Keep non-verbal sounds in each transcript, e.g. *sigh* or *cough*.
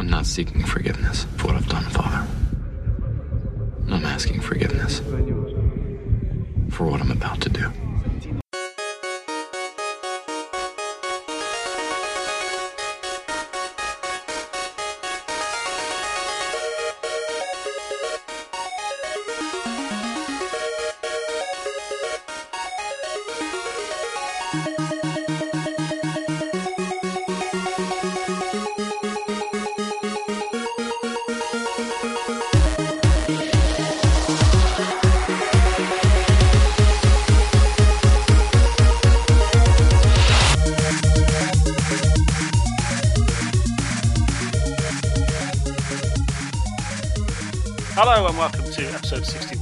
I'm not seeking forgiveness for what I've done, Father. I'm asking forgiveness for what I'm about to do.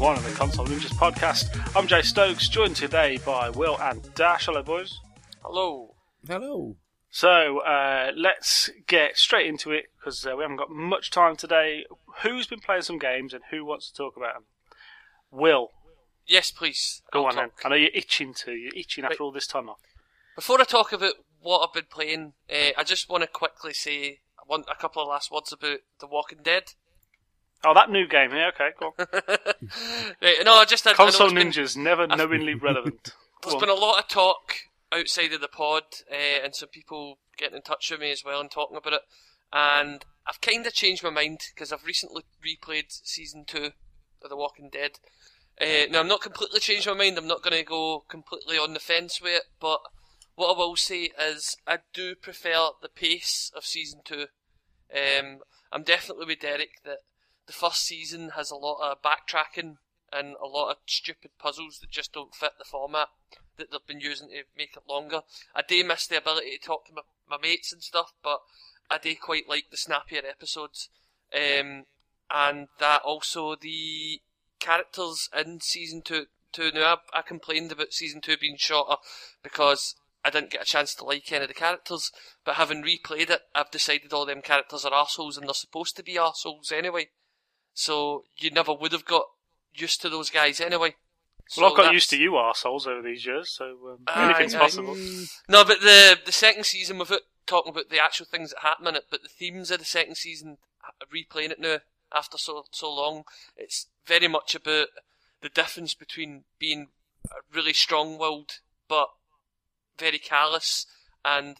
Episode 61 of the Console Ninjas podcast. I'm Jay Stokes, joined today by Will and Dash. Hello, boys. Hello. Hello. So uh, let's get straight into it because uh, we haven't got much time today. Who's been playing some games and who wants to talk about them? Will, Yes, please. go I'll on then. I know you're itching to. You're itching after Right. all this time off. Before I talk about what I've been playing, uh, I just want to quickly say I want a couple of last words about The Walking Dead. Oh, that new game. Yeah, okay, go on. *laughs* no, I just I, I Console been- Ninjas, never knowingly *laughs* relevant. There's been a lot of talk outside of the pod, uh, and some people getting in touch with me as well and talking about it. And I've kind of changed my mind because I've recently replayed season two of The Walking Dead. Uh, now I'm not completely changed my mind. I'm not going to go completely on the fence with it, but what I will say is I do prefer the pace of season two. Um, I'm definitely with Derek that the first season has a lot of backtracking and a lot of stupid puzzles that just don't fit the format that they've been using to make it longer. I do miss the ability to talk to my, my mates and stuff, but I do quite like the snappier episodes. Um, and that also the characters in season two. two now, I, I complained about season two being shorter because I didn't get a chance to like any of the characters. But having replayed it, I've decided all them characters are arseholes and they're supposed to be arseholes anyway. So you never would have got used to those guys anyway. Well, I've got that's- used to you arseholes over these years, so um, Aye, anything's aye. possible. No, but the the second season, without talking about the actual things that happen in it, but the themes of the second season, uh, replaying it now after so so long, it's very much about the difference between being a really strong-willed but very callous, and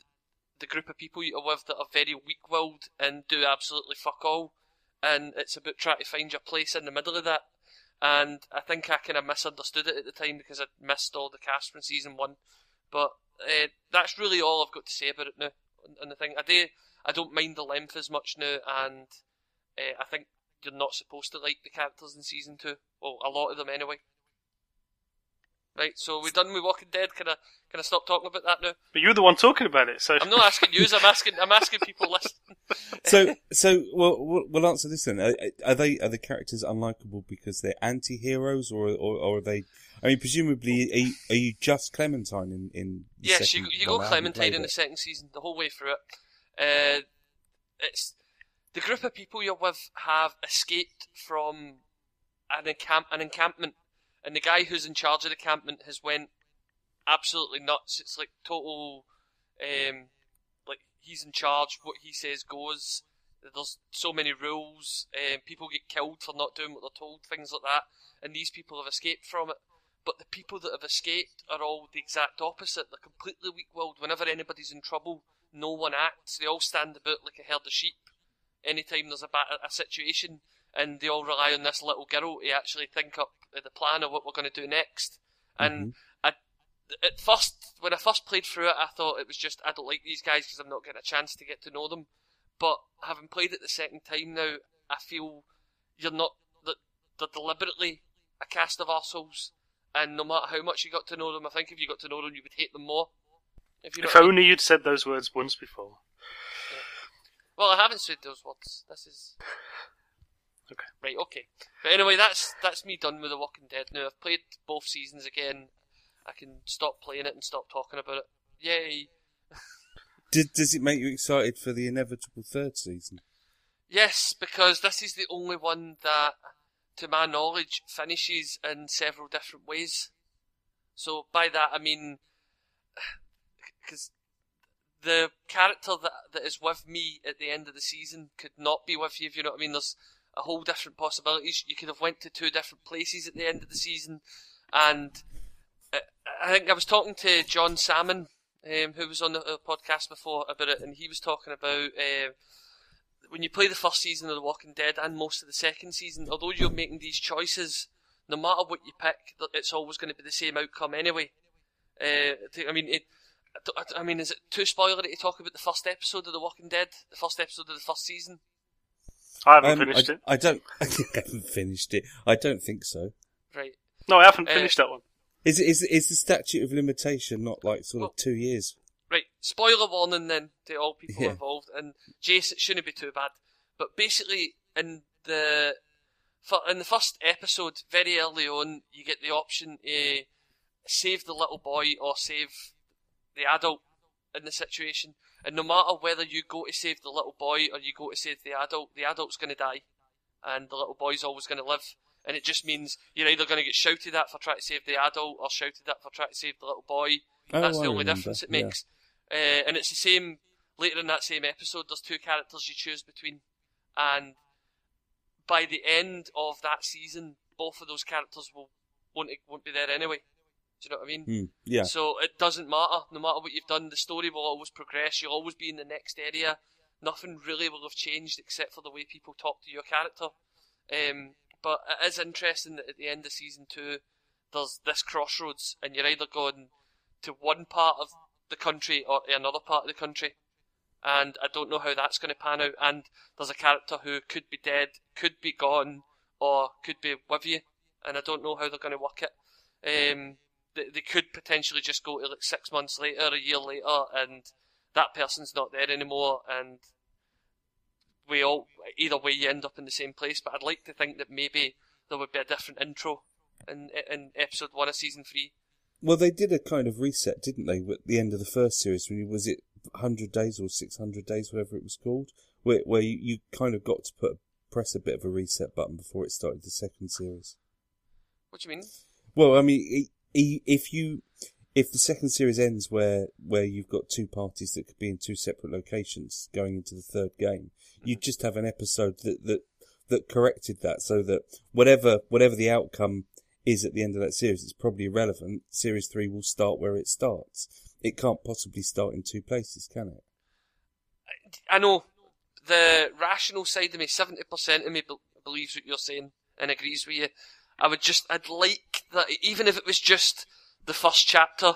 the group of people you're with that are very weak-willed and do absolutely fuck all. And it's about trying to find your place in the middle of that. And I think I kind of misunderstood it at the time because I'd missed all the cast from season one. But uh, that's really all I've got to say about it now. And, and the thing, I do, I don't mind the length as much now, and uh, I think you're not supposed to like the characters in season two. Well, a lot of them anyway. Right, so we're done with Walking Dead. Can I can I stop talking about that now? But you're the one talking about it, so I'm not asking you. I'm asking I'm asking people listening. *laughs* So, so well, we'll, we'll answer this then. Are, are they are the characters unlikable because they're anti-heroes, or, or or are they? I mean, presumably, are you, are you just Clementine in in? the Yes, you, second you one? go Clementine in the second season, the whole way through it. Uh, it's the group of people you're with have escaped from an encamp an encampment, and the guy who's in charge of the campment has went absolutely nuts. It's like total, um, like he's in charge. What he says goes. There's so many rules. Um, people get killed for not doing what they're told. Things like that, and these people have escaped from it. But the people that have escaped are all the exact opposite. They're completely weak-willed. Whenever anybody's in trouble, no one acts. They all stand about like a herd of sheep. Anytime there's a, a situation, and they all rely on this little girl to actually think up the plan of what we're going to do next. And mm-hmm. I, at first, when I first played through it, I thought it was just I don't like these guys because I'm not getting a chance to get to know them. But having played it the second time now, I feel you're not that they're deliberately a cast of assholes. and no matter how much you got to know them, I think if you got to know them, you would hate them more. If you know if what I mean. only you'd said those words once before. Well, I haven't said those words. This is Okay. right. Okay, but anyway, that's that's me done with The Walking Dead. Now I've played both seasons again. I can stop playing it and stop talking about it. Yay! *laughs* Did, does it make you excited for the inevitable third season? Yes, because this is the only one that, to my knowledge, finishes in several different ways. So by that I mean, *sighs* because the character that that is with me at the end of the season could not be with you. If you know what I mean, there's a whole different possibilities. You could have went to two different places at the end of the season, and uh, I think I was talking to John Salmon, um, who was on the uh, podcast before about it, and he was talking about. Uh, when you play the first season of The Walking Dead and most of the second season, although you're making these choices, no matter what you pick, it's always going to be the same outcome anyway. Uh, I mean, it, I mean, is it too spoilery to talk about the first episode of The Walking Dead, the first episode of the first season? I haven't Um, finished I, it. I don't. *laughs* I haven't finished it. I don't think so. Right. No, I haven't Uh, finished that one. Is is is the statute of limitation not like sort of two years? Right, spoiler warning then to all people Yeah. involved. And Jace, it shouldn't be too bad. But basically, in the fir- in the first episode, very early on, you get the option to save the little boy or save the adult in the situation. And no matter whether you go to save the little boy or you go to save the adult, the adult's going to die, and the little boy's always going to live. And it just means you're either going to get shouted at for trying to save the adult or shouted at for trying to save the little boy. Oh, That's I the only remember, difference it yeah. makes. Uh, and it's the same later in that same episode. There's two characters you choose between, and by the end of that season, both of those characters will won't won't be there anyway. Do you know what I mean? Hmm, yeah. So it doesn't matter. No matter what you've done, the story will always progress. You'll always be in the next area. Nothing really will have changed except for the way people talk to your character. Um, but it is interesting that at the end of season two, there's this crossroads, and you're either going to one part of the country or to another part of the country. And I don't know how that's going to pan out. And there's a character who could be dead, could be gone, or could be with you. And I don't know how they're going to work it. Um, they, they could potentially just go to like six months later, a year later, and that person's not there anymore, and we all either way you end up in the same place. But I'd like to think that maybe there would be a different intro in in episode one of season three. Well, they did a kind of reset, didn't they? At the end of the first series, when you, was it hundred days or six hundred days, whatever it was called, where where you, you kind of got to put press a bit of a reset button before it started the second series. What do you mean? Well, I mean, if you if the second series ends where where you've got two parties that could be in two separate locations going into the third game, you'd mm-hmm. just have an episode that that that corrected that, so that whatever whatever the outcome is at the end of that series, it's probably irrelevant. Series three will start where it starts. It can't possibly start in two places, can it? I know the rational side of me, seventy percent of me be- believes what you're saying and agrees with you. I would just, I'd like that, even if it was just the first chapter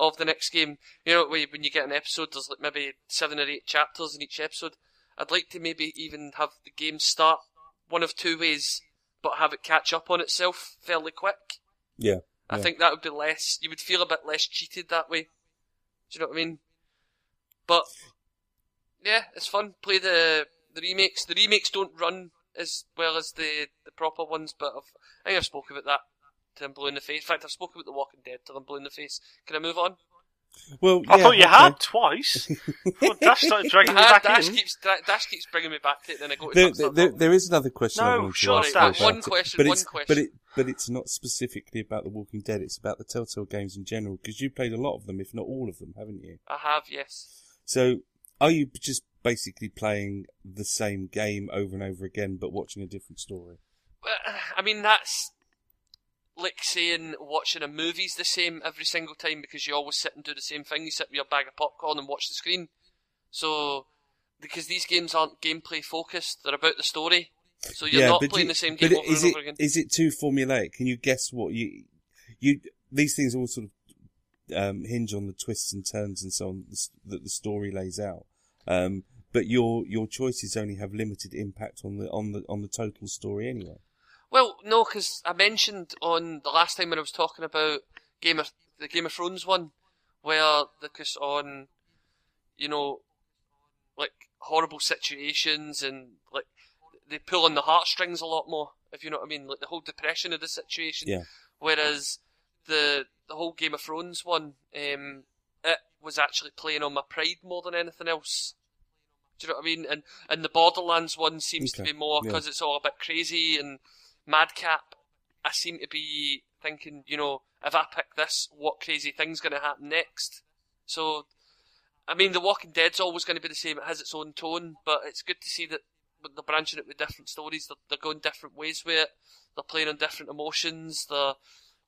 of the next game. You know, when you get an episode, there's like maybe seven or eight chapters in each episode. I'd like to maybe even have the game start one of two ways, but have it catch up on itself fairly quick. Yeah. I Yeah. think that would be less. You would feel a bit less cheated that way. Do you know what I mean? But yeah, it's fun. Play the the remakes. The remakes don't run as well as the the proper ones, but I've, I think I've spoken about that to them blue in the face. In fact, I've spoken about The Walking Dead to them blue in the face. Can I move on? Well, I yeah, thought you okay. had twice. *laughs* Well, Dash started dragging me Ah, back Dash in. keeps Dash keeps bringing me back to it. Then I go to There, talk there, there is another question. I No, wanted to sure, ask Dash. you One question, but one it's, question. But it, but it's not specifically about The Walking Dead. It's about the Telltale games in general because you played a lot of them, if not all of them, haven't you? I have yes. So, are you just basically playing the same game over and over again, but watching a different story? Well, I mean, that's like saying watching a movie's the same every single time because you always sit and do the same thing. You sit with your bag of popcorn and watch the screen. So, because these games aren't gameplay focused, they're about the story. So you're not playing you- the same game over is and it over again. is it too formulaic? Can you guess what you you these things all sort of um, hinge on the twists and turns and so on that the story lays out. Um, but your your choices only have limited impact on the on the on the total story anyway. Well, no, because I mentioned on the last time when I was talking about Game of the Game of Thrones one, where the focus on, you know, like horrible situations and like they pull on the heartstrings a lot more, if you know what I mean, like the whole depression of the situation. Yeah. Whereas the the whole Game of Thrones one, um, it was actually playing on my pride more than anything else. Do you know what I mean? And and the Borderlands one seems to be more yeah. because it's all a bit crazy and madcap. I seem to be thinking, you know, if I pick this, what crazy thing's going to happen next? So I mean, The Walking Dead's always going to be the same. It has its own tone, but it's good to see that they're branching it with different stories. They're, they're going different ways with it. They're playing on different emotions. Do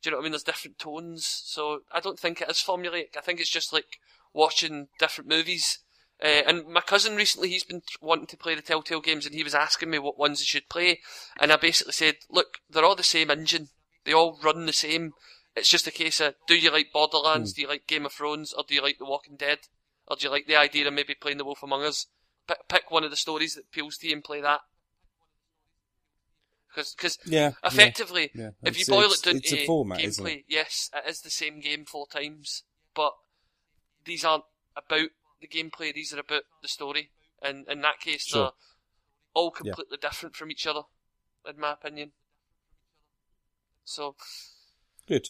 you know what I mean? There's different tones. So I don't think it is formulaic. I think it's just like watching different movies. Uh, and my cousin recently, he's been wanting to play the Telltale games, and he was asking me what ones he should play. And I basically said, look, they're all the same engine. They all run the same. It's just a case of do you like Borderlands, Mm. do you like Game of Thrones, or do you like The Walking Dead, or do you like the idea of maybe playing The Wolf Among Us? Pick, pick one of the stories that appeals to you and play that. Because Yeah. effectively, yeah, yeah. if you boil it down it's to format, gameplay, it? yes, it is the same game four times, but these aren't about the gameplay. These are about the story, and in that case, Sure. they're all completely different from each other, in my opinion. So, Good.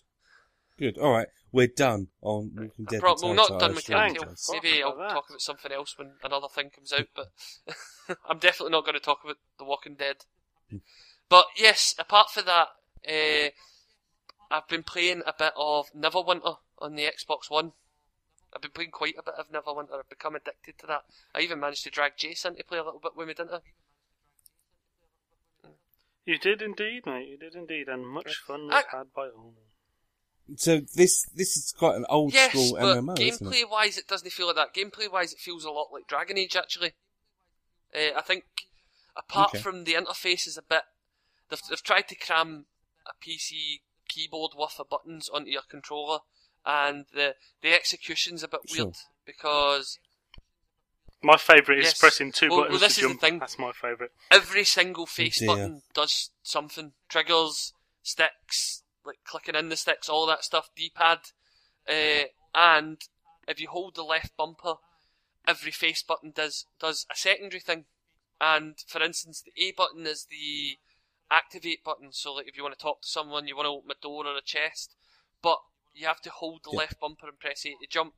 Good. All right. We're done on Walking Dead. Pro- we're not done with streaming Telltale. Maybe I'll that. talk about something else when another thing comes out, but *laughs* I'm definitely not going to talk about The Walking Dead. But yes, apart from that, uh, I've been playing a bit of Neverwinter on the Xbox One. I've been playing quite a bit of Neverwinter. I've become addicted to that. I even managed to drag Jason to play a little bit with me, didn't I? You did indeed, mate. You did indeed, and much fun was I- had by all. So this this is quite an old yes, school but MMO, isn't it? gameplay wise, it doesn't feel like that. Gameplay wise, it feels a lot like Dragon Age actually. Uh, I think, apart Okay. from the interface is a bit, they've, they've tried to cram a PC keyboard worth of buttons onto your controller, and the the execution's a bit Sure. weird because My favourite is Yes. pressing two Well- well, buttons this to is the jump. thing. That's my favourite. every single face dear. button does something. Triggers, sticks, like clicking in the sticks, all that stuff, D-pad. Uh, and if you hold the left bumper, every face button does does a secondary thing. And for instance, the A button is the activate button. So like if you want to talk to someone, you want to open a door or a chest, but you have to hold the Yeah. left bumper and press A to jump,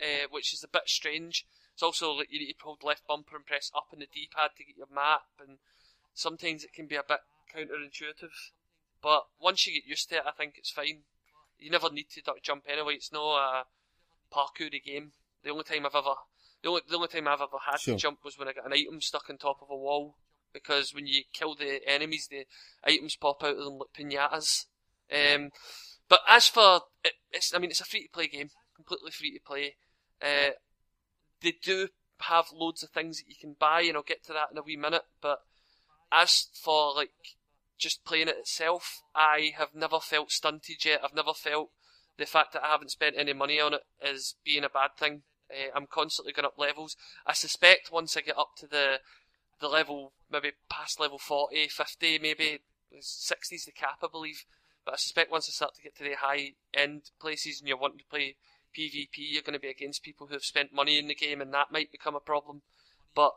uh, which is a bit strange. It's also like you need to hold left bumper and press up on the D-pad to get your map, and sometimes it can be a bit counterintuitive. But once you get used to it, I think it's fine. You never need to duck jump anyway. It's no a parkoury game. The only time I've ever, the only, the only time I've ever had Sure. to jump was when I got an item stuck on top of a wall. Because when you kill the enemies, the items pop out of them like pinatas. Um, but as for it, it's, I mean, it's a free to play game, completely free to play. Uh, they do have loads of things that you can buy, and I'll get to that in a wee minute. But as for like just playing it itself, I have never felt stunted yet. I've never felt the fact that I haven't spent any money on it as being a bad thing. Uh, I'm constantly going up levels. I suspect once I get up to the the level, maybe past level 40, 50, maybe 60's the cap, I believe. But I suspect once I start to get to the high end places and you're wanting to play PvP, you're going to be against people who have spent money in the game, and that might become a problem. But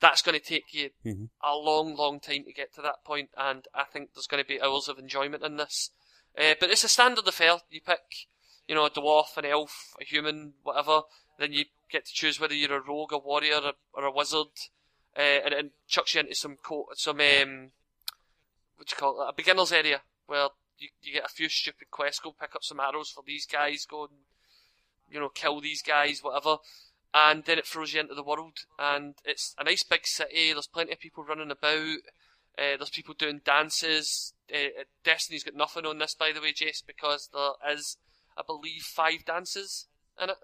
that's going to take you Mhm. a long, long time to get to that point, and I think there's going to be hours of enjoyment in this. Uh, but it's a standard affair. You pick, you know, a dwarf, an elf, a human, whatever. Then you get to choose whether you're a rogue, a warrior, or, or a wizard, uh, and it chucks you into some co- some um, what do you call it, a beginner's area where you, you get a few stupid quests. Go pick up some arrows for these guys. Go and you know kill these guys, whatever. And then it throws you into the world, and it's a nice big city. There's plenty of people running about. Uh, there's people doing dances. Uh, Destiny's got nothing on this, by the way, Jace, because there is, I believe, five dances in it.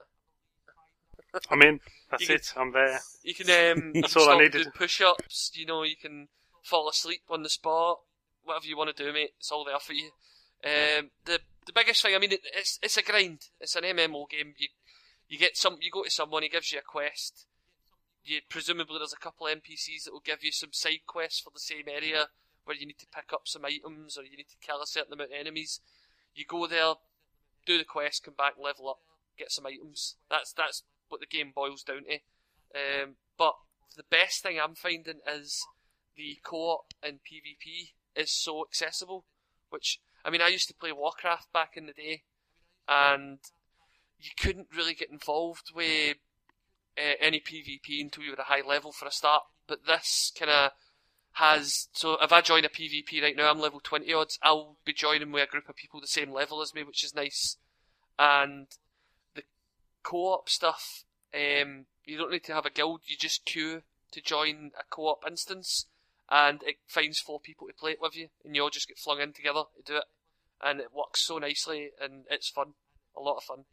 I'm in. That's You it. I'm there. You can um, *laughs* That's can all I needed. do push-ups. You know, you can fall asleep on the spot. Whatever you want to do, mate, it's all there for you. Um, the the biggest thing, I mean, it, it's it's a grind. It's an MMO game. You you get some, you go to someone, he gives you a quest. You presumably there's a couple of NPCs that will give you some side quests for the same area where you need to pick up some items or you need to kill a certain amount of enemies. You go there, do the quest, come back, level up, get some items. That's that's what the game boils down to. Um, but the best thing I'm finding is the co-op and PvP is so accessible. Which I mean, I used to play Warcraft back in the day, and you couldn't really get involved with uh, any PvP until you were a high level for a start. But this kind of has so if I join a PvP right now, I'm level twenty odds. I'll be joining with a group of people the same level as me, which is nice. And the co-op stuff, um, you don't need to have a guild. You just queue to join a co-op instance, and it finds four people to play it with you, and you all just get flung in together to do it, and it works so nicely, and it's fun, a lot of fun.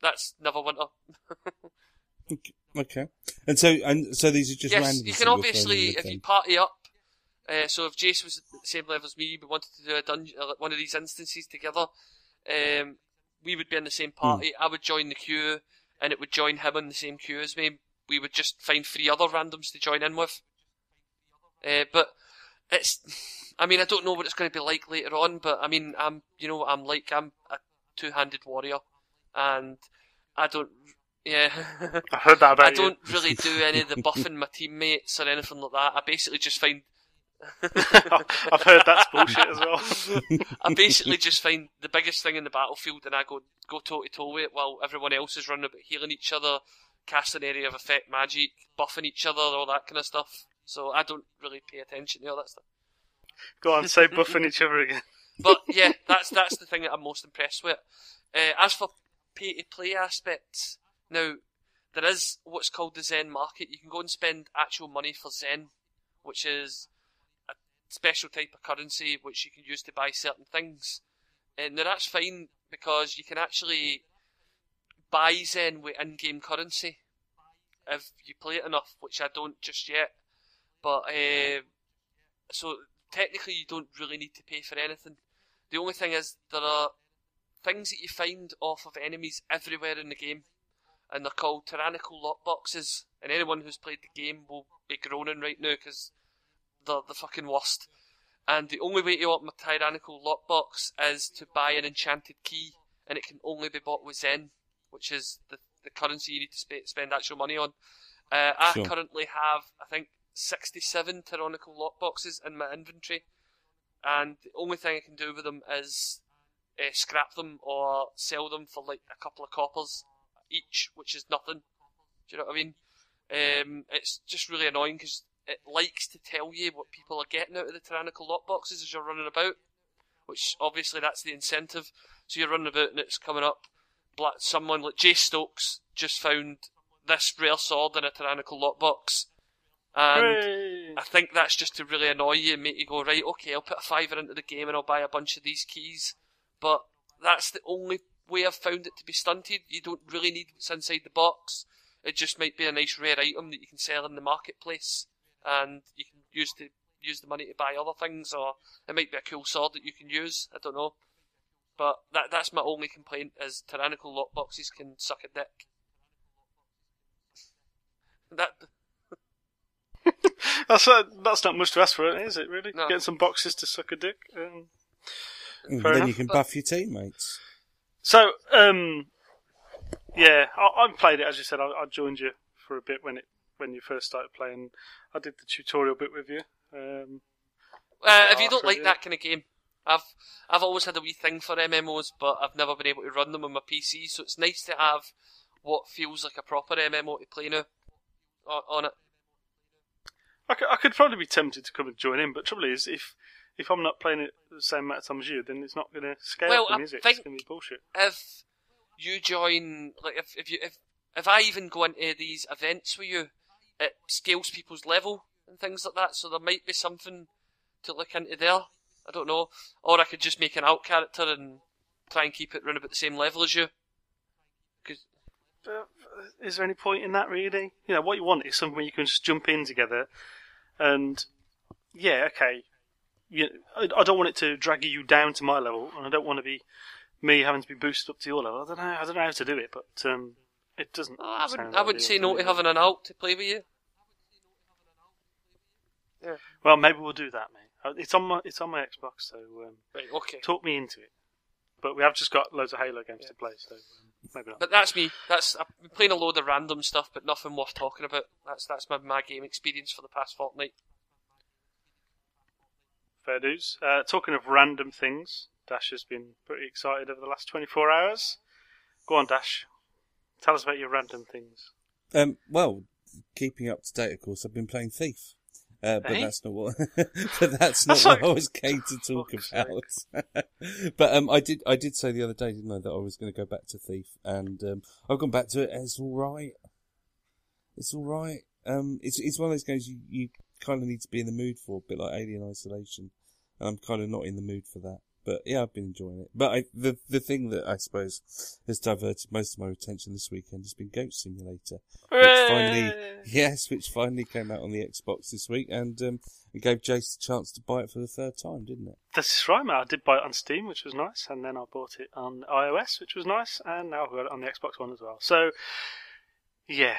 That's Neverwinter. *laughs* Okay. And so, and so these are just yes, random. you can obviously, if you party up, uh, so if Jace was at the same level as me, we wanted to do a dungeon, uh, one of these instances together, um, we would be in the same party. I would join the queue, and it would join him in the same queue as me. We would just find three other randoms to join in with. Uh, but it's, I mean, I don't know what it's going to be like later on, but I mean, I'm, you know, I'm like, I'm a two-handed warrior, and I don't, yeah. *laughs* I heard that about I don't really do any of the *laughs* buffing my teammates or anything like that. I basically just find *laughs* I've heard that's bullshit as well. I basically just find the biggest thing in the battlefield and I go go toe to toe with it while everyone else is running about healing each other, casting area of effect magic, buffing each other, all that kind of stuff. So I don't really pay attention to all that stuff. Go on, say buffing each other again. *laughs* But yeah, that's that's the thing that I'm most impressed with. Uh, as for pay to play aspects, now there is what's called the Zen market. You can go and spend actual money for Zen, which is a special type of currency which you can use to buy certain things. And now that's fine because you can actually buy Zen with in-game currency if you play it enough, which I don't just yet. But uh, so technically, you don't really need to pay for anything. The only thing is there are things that you find off of enemies everywhere in the game, and they're called tyrannical lockboxes. And anyone who's played the game will be groaning right now because they're the fucking worst. And the only way to open a tyrannical lockbox is to buy an enchanted key, and it can only be bought with Zen, which is the, the currency you need to sp- spend actual money on. Uh, I Sure. currently have, I think, 67 tyrannical lockboxes in my inventory, and the only thing I can do with them is uh, scrap them or sell them for like a couple of coppers each, which is nothing. Do you know what I mean? Um, it's just really annoying because it likes to tell you what people are getting out of the tyrannical lockboxes as you're running about, which obviously that's the incentive. So you're running about and it's coming up. Black, someone like Jay Stokes just found this rare sword in a tyrannical lockbox, and Hooray! I think that's just to really annoy you and make you go, right, okay, I'll put a fiver into the game and I'll buy a bunch of these keys. But that's the only way I've found it to be stunted. You don't really need what's inside the box. It just might be a nice rare item that you can sell in the marketplace and you can use to use the money to buy other things or it might be a cool sword that you can use. I don't know. But that that's my only complaint is tyrannical lockboxes can suck a dick. That That's uh, that's not much to ask for, is it? Really? No. Getting some boxes to suck a dick. Um, then enough, you can but- buff your teammates. so, um, yeah, I, I played it as you said. I, I joined you for a bit when it when you first started playing. I did the tutorial bit with you. Um, Uh, if you don't like yeah. that kind of game, I've I've always had a wee thing for MMOs, but I've never been able to run them on my PC. So it's nice to have what feels like a proper MMO to play now on, on it. I could, I could probably be tempted to come and join in, but trouble is, if if I'm not playing it the same amount of time as you, then it's not going to scale Well, I is it? think- It's going to be bullshit. If you join, like if if you if if I even go into these events with you, it scales people's level and things like that. So there might be something to look into there. I don't know, or I could just make an alt character and try and keep it round about the same level as you. 'Cause- But is there any point in that, really? You know, what you want is something where you can just jump in together, and yeah, okay. You, I, I don't want it to drag you down to my level, and I don't want to be me having to be boosted up to your level. I don't know. I don't know how to do it, but um, it doesn't. Oh, I sound wouldn't, I wouldn't ideal say no to having an alt to play with you. Yeah. Well, maybe we'll do that, mate. Uh, It's on my it's on my Xbox, so um, Right, okay. talk me into it. But we have just got loads of Halo games to play, so um, maybe not. But that's me. That's I've been playing a load of random stuff, but nothing worth talking about. That's that's my, my game experience for the past fortnight. Fair dues. Uh, talking of random things, Dash has been pretty excited over the last 24 hours. Go on, Dash. Tell us about your random things. Um, well, keeping up to date, of course, I've been playing Thief. Uh, but that's not what. *laughs* but that's not That's what like- I was going to *laughs* talk fuck's about. *laughs* but um, I did. I did say the other day, didn't I, that I was going to go back to Thief, and um, I've gone back to it. And it's all right. It's all right. Um, it's it's one of those games you, you kind of need to be in the mood for, a bit like Alien Isolation, and I'm kind of not in the mood for that. But yeah, I've been enjoying it. But I, the the thing that I suppose has diverted most of my attention this weekend has been Goat Simulator, which finally, *laughs* yes, which finally came out on the Xbox this week, and um, it gave Jace the chance to buy it for the third time, didn't it? That's right, mate. I did buy it on Steam, which was nice, and then I bought it on iOS, which was nice, and now I've got it on the Xbox One as well. So, yeah.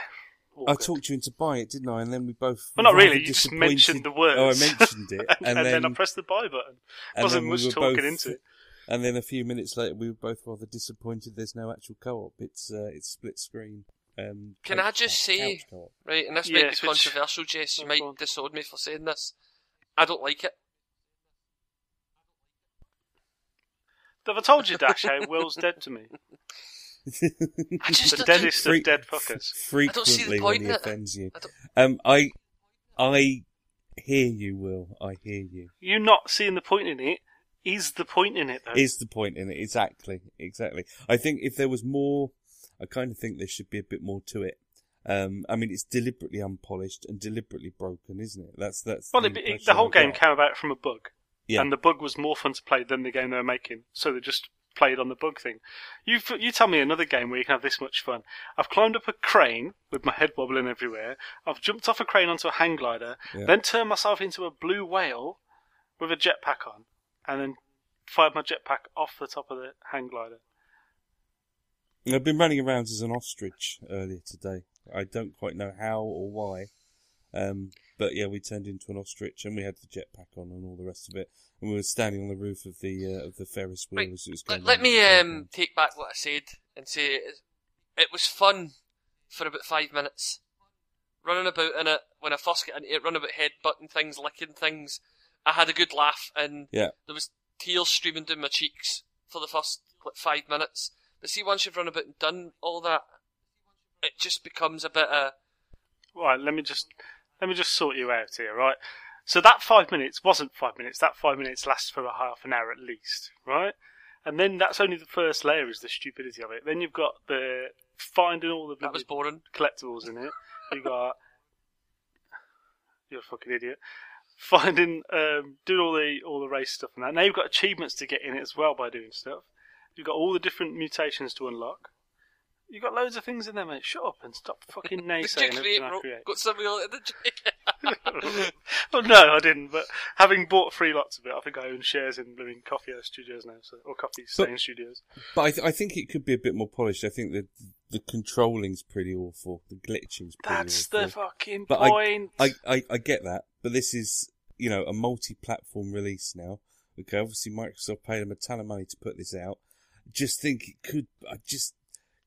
All I talked you into buying it, didn't I? And then we both. Well, not really. You just mentioned the words. Oh, I mentioned it, *laughs* and, and, then, I pressed the buy button. and Wasn't then we much were talking both- into it. And then a few minutes later, we were both rather disappointed. There's no actual co-op. It's uh, it's split screen. Um, Can couch- I just say- Right, and this might be which- controversial, Jess. You might go on. disown me for saying this. I don't like it. Have I told you, Dash, how Will's dead to me? *laughs* I *laughs* just The don't- deadest of Freak- dead fuckers. I don't see the frequently point when he in offends you. I Um, I, I hear you, Will. I hear you. You're not seeing the point in it is the point in it, though. Is the point in it exactly? Exactly. I think if there was more, I kind of think there should be a bit more to it. Um, I mean, it's deliberately unpolished and deliberately broken, isn't it? That's that's. well, the, it, it, the whole game came about from a bug. Yeah. And the bug was more fun to play than the game they were making. So they just played on the bug thing. You you tell me another game where you can have this much fun. I've climbed up a crane with my head wobbling everywhere. I've jumped off a crane onto a hang glider, Yeah. then turned myself into a blue whale with a jetpack on, and then fired my jetpack off the top of the hang glider. I've been running around as an ostrich earlier today. I don't quite know how or why. Um, but yeah, we turned into an ostrich and we had the jetpack on and all the rest of it. And we were standing on the roof of the uh, of the Ferris wheel Right, as it was going. Let, let me um, take back what I said and say it, it was fun for about five minutes. Running about in it, when I first got into it, running about headbutting things, licking things, I had a good laugh and Yeah. there was tears streaming down my cheeks for the first like, five minutes. But see, once you've run about and done all that, it just becomes a bit of Right, let me just let me just sort you out here, right? So that five minutes wasn't five minutes. That five minutes lasts for a half an hour at least, right? And then that's only the first layer is the stupidity of it. Then you've got the finding all the that was boring. collectibles in it. You got *laughs* you're a fucking idiot. Finding um, doing all the all the race stuff and that. Now you've got achievements to get in it as well by doing stuff. You've got all the different mutations to unlock. You've got loads of things in there, mate. Shut up and stop fucking *laughs* Did naysaying you everything I create. Got some real did you? well, no, I didn't. But having bought three lots of it, I think I own shares in Living Coffee House Studios now, so, or Coffee Stain Studios. But I, th- I think it could be a bit more polished. I think the the controlling's pretty awful. The glitching's pretty That's awful. the fucking But I- point. I, I, I get that, but this is, you know, a multi-platform release now. Okay, obviously Microsoft paid them a ton of money to put this out. Just think it could, I just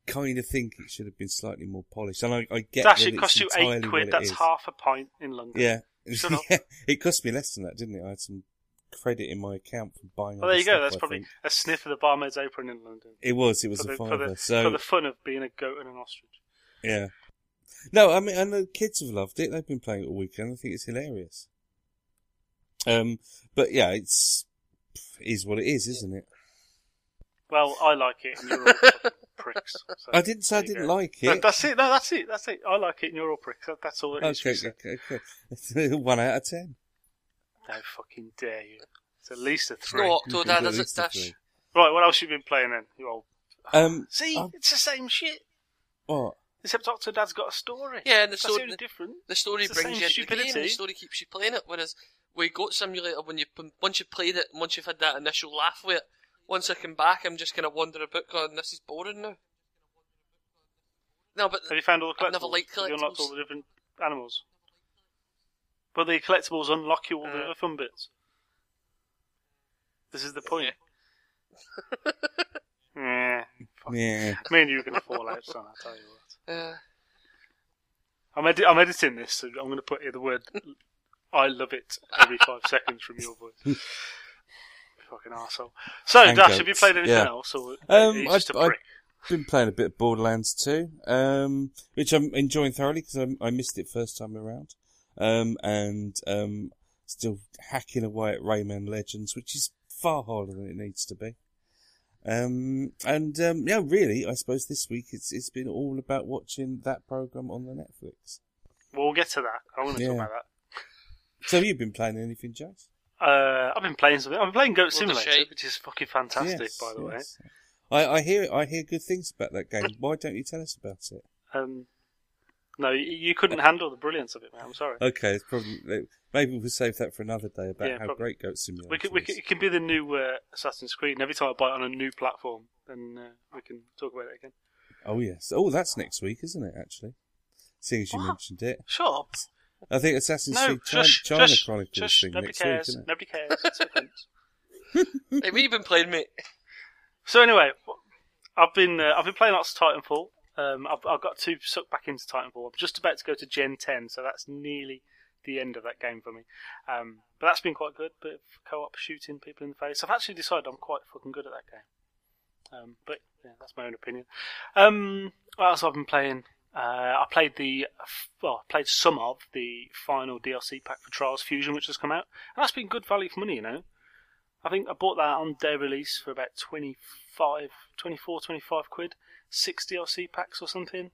kind of think it should have been slightly more polished. And I, I get that it cost you eight quid. That's is. half a pint in London. Yeah. *laughs* Yeah. It cost me less than that, didn't it? I had some credit in my account for buying Well, there you go. stuff, That's I probably think. a sniff of the barmaid's apron in London. It was, it was for a the, for, the, so, for the fun of being a goat and an ostrich. yeah. No, I mean, and the kids have loved it. They've been playing it all weekend. I think it's hilarious. Um, but yeah, it's, is what it is, isn't it? Well, I like it, *laughs* and you're all fucking pricks. *laughs* So I didn't say I there you didn't go. like No, it. that's it. No, that's it. That's it. I like it, and you're all pricks. That, that's all it is. Okay, for okay, okay. *laughs* One out of ten. No fucking dare you. It's at least a It's three. not You Octo can Dad, do at is it, a Dash? three. Right, what else you been playing then? You old. *sighs* Um, See, um, it's the same shit. what? Except Octodad's got a story. Yeah, and the story, the different. the story It's brings same you into the game. The story keeps you playing it. Whereas with Goat Simulator, when you once you've played it, once you've had that initial laugh with it, once I come back, I'm just kind of wandering about going, "This is boring now." No, but Have you found all the collectibles? I've never liked Have you unlocked all the different animals? But the collectibles unlock you all the Uh. other fun bits. This is the point. *laughs* *laughs* yeah. Fuck. Yeah. Me and you are going to fall out, son, I'll tell you what. uh, I'm, edi- I'm editing this, so I'm going to put here the word I love it every five seconds from your voice. *laughs* Fucking arsehole. So, And Dash, have you played anything yeah. else? Or Um, I- just a prick? Been playing a bit of Borderlands 2, um, which I'm enjoying thoroughly because I, I missed it first time around. um, and um, still hacking away at Rayman Legends, which is far harder than it needs to be. Um, and um, yeah, really, I suppose this week it's it's been all about watching that program on the Netflix. We'll get to that. I want to Yeah. talk about that. So, have you been playing anything, Jace? Uh, I've been playing something. I've been playing Goat Simulator, which is fucking fantastic, Yes, by the way. I, I hear I hear good things about that game. *laughs* Why don't you tell us about it? Um, no, you, you couldn't handle the brilliance of it, man. I'm sorry. Okay, it's probably maybe we'll save that for another day about Yeah, how probably. great Goat Simulator We could, we is. could, it can be the new uh, Assassin's Creed, and every time I buy it on a new platform, then uh, we can talk about it again. Oh yes. Oh, that's next week, isn't it? Actually, seeing as you What? mentioned it, Shut up! I think Assassin's No, Creed China, shush, China shush, Chronicles shush. thing Nobody next cares. week, isn't it? Nobody cares. It's different. *laughs* Hey, what you been playing, mate? so anyway, I've been uh, I've been playing lots of Titanfall. Um, I've, I've got to suck back into Titanfall. I'm just about to go to Gen 10, so that's nearly the end of that game for me. Um, but that's been quite good. Bit of co-op shooting people in the face. I've actually decided I'm quite fucking good at that game. Um, but yeah, that's my own opinion. Um, what else I've been playing? Uh, I played the well, I played some of the final DLC pack for Trials Fusion, which has come out, and that's been good value for money. You know, I think I bought that on day release for about 25, 24, 25 quid, six DLC packs or something.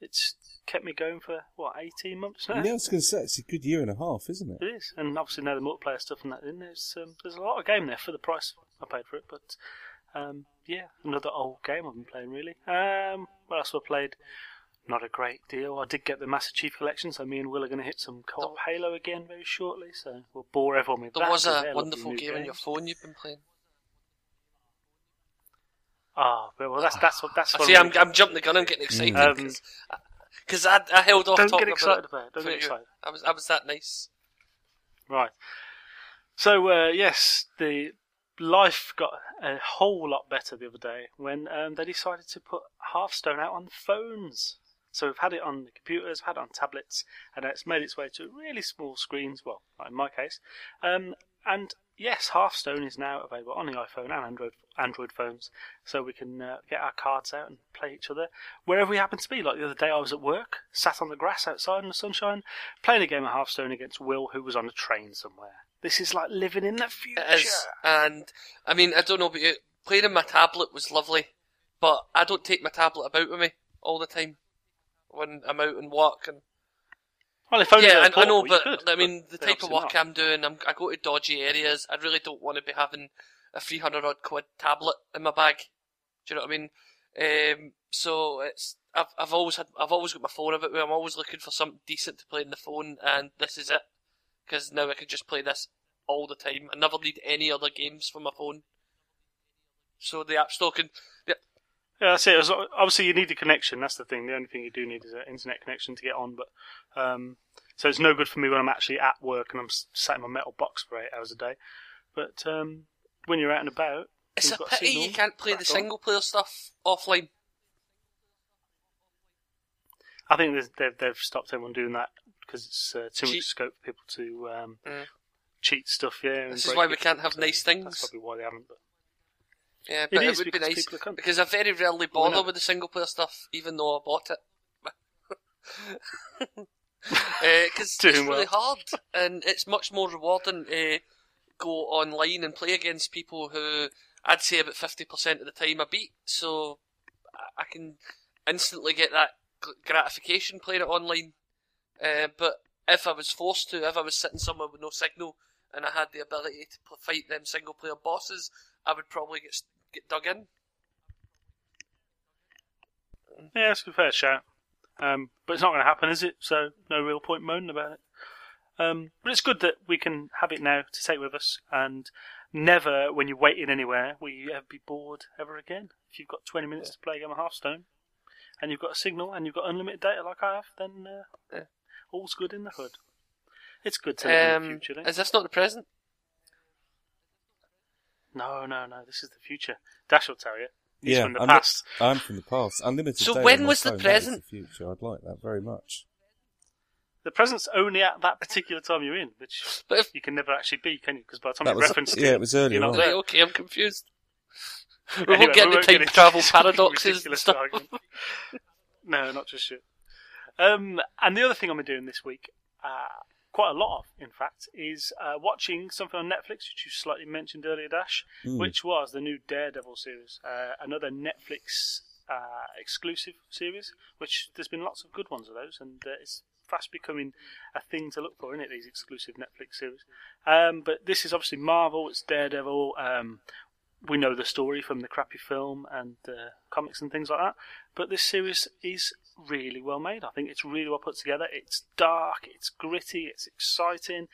It's kept me going for what eighteen months now. Yeah, I was going to say it's a good year and a half, isn't it? It is, and obviously now the multiplayer stuff and that in there's um, there's a lot of game there for the price I paid for it. But um, yeah, another old game I've been playing really. Um, what else have I played? Not a great deal. I did get the Master Chief Collection, so me and Will are going to hit some co-op Halo again very shortly. So we'll bore everyone with There that. was 'cause a wonderful game on your phone you've been playing. Ah, but well, that's that's what that's. What see, I'm, I'm jumping the gun. I'm getting excited Um, because I, I held off Don't talking get excited about it. Don't get excited. I was I was that nice. Right. So uh, yes, the life got a whole lot better the other day when um, they decided to put Hearthstone out on phones. So we've had it on the computers, had it on tablets, and it's made its way to really small screens. Well, in my case, um, and yes, Hearthstone is now available on the iPhone and Android Android phones, so we can uh, get our cards out and play each other wherever we happen to be. Like the other day, I was at work, sat on the grass outside in the sunshine, playing a game of Hearthstone against Will, who was on a train somewhere. This is like living in the future. Is, and I mean, I don't know about you. Playing on my tablet was lovely, but I don't take my tablet about with me all the time when I'm out and walk. And Well, if only yeah, I, know, but could, I mean, the type of work not. I'm doing, I'm, I go to dodgy areas. I really don't want to be having a 300 odd quid tablet in my bag. Do you know what I mean? Um, so it's I've I've always had I've always got my phone about me. I'm always looking for something decent to play on the phone, and this is it. Because now I can just play this all the time. I never need any other games for my phone. So the App Store can. Yeah, Yeah, that's it. Obviously, you need a connection. That's the thing. The only thing you do need is an internet connection to get on. But um, so it's no good for me when I'm actually at work and I'm sat in my metal box for eight hours a day. But um, when you're out and about, it's a pity signal, you can't play the single player stuff offline. I think they've they've stopped everyone doing that because it's uh, too Cheat. much scope for people to um, Mm. cheat stuff. Yeah, This is why we can't have So nice things. That's probably why they haven't. But Yeah, It but it, is would be nice people are cunts. because I very rarely bother with the single player stuff, even though I bought it. *laughs* Because Doing *laughs* it's really well. hard, and it's much more rewarding to go online and play against people who I'd say about fifty percent of the time I beat. So I- I can instantly get that gratification playing it online. Uh, but if I was forced to, if I was sitting somewhere with no signal and I had the ability to fight them single player bosses, I would probably get get dug in. yeah, it's a fair shout. Um, but it's not going to happen, is it? So no real point moaning about it. Um, but it's good that we can have it now to take with us, and never, when you're waiting anywhere, will you ever be bored ever again. If you've got 20 minutes to play a game of Hearthstone, and you've got a signal, and you've got unlimited data like I have, then uh, Yeah. all's good in the hood. It's good to live in the Um, future. Then. is this not the present? No, no, no. This is the future. Dash will tell you. He's yeah, from the I'm, past. I'm from the past. Unlimited. So when was the phone, present? the future. I'd like that very much. The present's only at that particular time you're in, which But if you can never actually be, can you? Because by the time That you was reference yeah, it was earlier. you're not right, it? okay, I'm confused. We Anyway, won't get we into time travel paradoxes and stuff. *laughs* no, not just shit. Um, and the other thing I'm doing this week, uh, quite a lot of, in fact, is uh, watching something on Netflix, which you slightly mentioned earlier, Dash, Mm. which was the new Daredevil series, uh, another Netflix uh, exclusive series. Which there's been lots of good ones of those, and uh, it's fast becoming a thing to look for, isn't it? These exclusive Netflix series. Um, but this is obviously Marvel. It's Daredevil. Um, we know the story from the crappy film and uh, comics and things like that. But this series is really well made. I think it's really well put together. It's dark, it's gritty, it's exciting.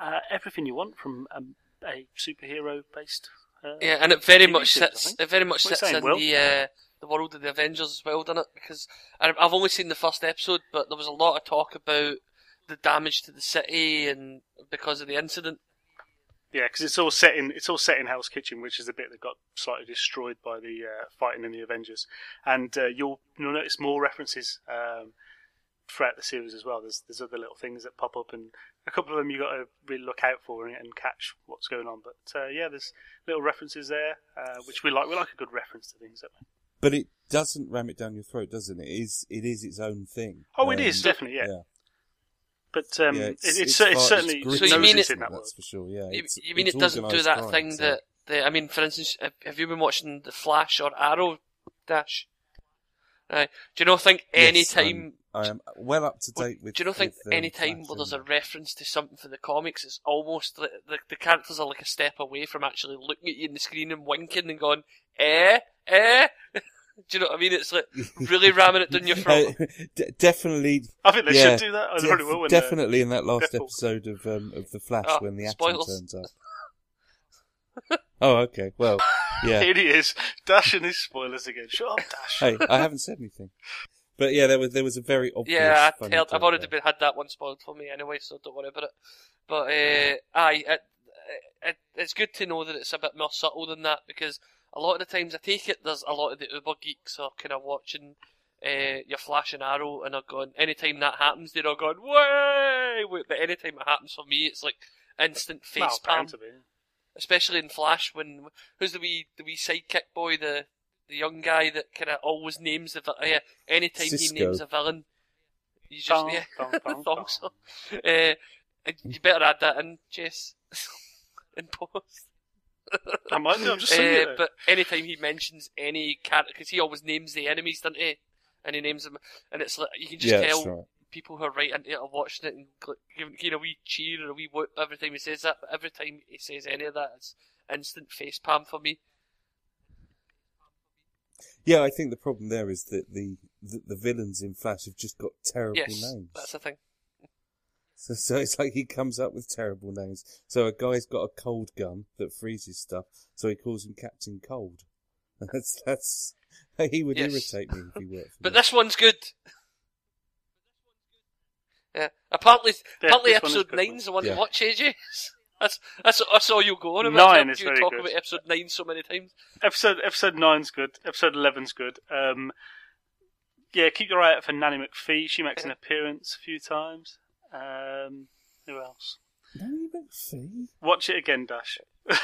Uh, everything you want from um, a superhero based. Uh, Yeah, and it very much series, sits. It very much What saying, in Will? the uh, the world of the Avengers as well, doesn't it? Because I've only seen the first episode, but there was a lot of talk about the damage to the city and because of the incident. Yeah, because it's all set in it's all set in Hell's Kitchen, which is the bit that got slightly destroyed by the uh, fighting in the Avengers. And uh, you'll you'll notice more references um, throughout the series as well. There's there's other little things that pop up, and a couple of them you've got to really look out for and, and catch what's going on. But uh, yeah, there's little references there, uh, which we like. We like a good reference to things, don't we? But it doesn't ram it down your throat, doesn't it? It is it is its own thing. Oh, it Um, is definitely yeah. yeah. But um, Yeah, it, it's, it's far- certainly gritty So you mean noses it- in that. That's for sure. Yeah. You, it's- you mean it's it doesn't do that crime, thing so- that, the, I mean, for instance, have, have you been watching The Flash or Arrow Dash? Right. Do you not think any Yes, time? I'm- I am well up to date with. Do you not think with, um, any time Flash where there's a reference to something for the comics, it's almost like the, the characters are like a step away from actually looking at you in the screen and winking and going, eh, eh? *laughs* Do you know what I mean? It's like *laughs* really ramming it down your throat. Uh, d- definitely, I think they yeah, should do that. I def- probably will. when, definitely in that last Deathwalk. episode of um, of the Flash Oh, when the atom turns up. *laughs* oh, okay. Well, yeah. Here he is, dashing his spoilers again. Shut up, Dash. hey, I haven't said anything. But yeah, there was there was a very obvious. Yeah, I I've already been, had that one spoiled for me anyway, so don't worry about it. But uh, aye, it, it, it's good to know that it's a bit more subtle than that because a lot of the times I take it there's a lot of the Uber geeks are kind of watching uh, your Flash and Arrow and are going. Anytime that happens, they're all going way. But anytime it happens for me, it's like instant face Well, palm. to be. especially in Flash when who's the wee the wee sidekick boy the the young guy that kind of always names the vi- yeah anytime Cisco. he names a villain you just Dong, yeah dong, *laughs* dong, thong dong. so. Uh, you better add that in Jess, *laughs* in post I might do. I'm just Uh, saying. it. but anytime he mentions any character because he always names the enemies doesn't he and he names them and it's like you can just yeah, tell right. people who are right into it are watching it and gl- giving giving a wee cheer or a wee whoop every time he says that. But every time he says any of that, it's instant face palm for me. Yeah, I think the problem there is that the, the the villains in Flash have just got terrible yes, names. that's the thing. So, so it's like he comes up with terrible names. So a guy's got a cold gun that freezes stuff, so he calls him Captain Cold. *laughs* That's that's *laughs* he would Yes. irritate me if he worked. For *laughs* But me. this one's good. Yeah, apparently, Yeah, apparently this is episode good nine's the one Yeah. to watch, AJ. That's that's that's all you go on about. Nine I've is you very talk good. about episode nine so many times. episode episode nine's good. Episode eleven's good. Um, yeah, keep your eye out for Nanny McPhee. She makes an appearance a few times. Um, who else? Nanny McPhee. Watch it again, Dash. *laughs*